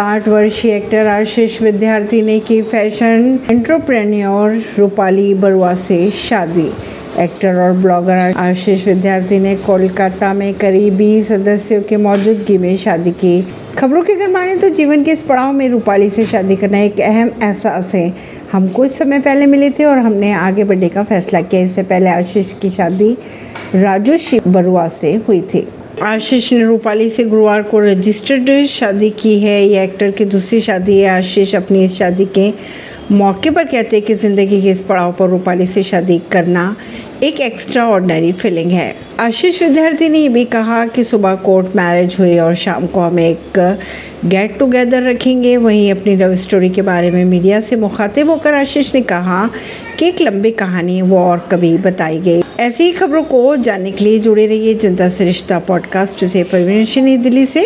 आठ वर्षीय एक्टर आशीष विद्यार्थी ने की फ़ैशन एंट्रप्रेन्योर रूपाली बरुआ से शादी। एक्टर और ब्लॉगर आशीष विद्यार्थी ने कोलकाता में करीबी सदस्यों की मौजूदगी में शादी की। खबरों के अगर माने तो जीवन के इस पड़ाव में रूपाली से शादी करना एक अहम एहसास है। हम कुछ समय पहले मिले थे और हमने आगे बढ़ने का फैसला किया। इससे पहले आशीष की शादी राजू बरुआ से हुई थी। आशीष ने रूपाली से गुरुवार को रजिस्टर्ड शादी की है। ये एक्टर की दूसरी शादी है। आशीष अपनी इस शादी के मौके पर कहते हैं कि ज़िंदगी के इस पड़ाव पर रूपाली से शादी करना एक एक्स्ट्रा ऑर्डनरी फीलिंग है। आशीष विद्यार्थी ने भी कहा कि सुबह कोर्ट मैरिज हुई और शाम को हम एक गेट टुगेदर रखेंगे। वहीं अपनी लव स्टोरी के बारे में मीडिया से मुखातिब होकर आशीष ने कहा कि एक लंबी कहानी वो और कभी बताई गई। ऐसी ही खबरों को जानने के लिए जुड़े रहिए जनता से रिश्ता पॉडकास्ट से, परवीन दिल्ली से।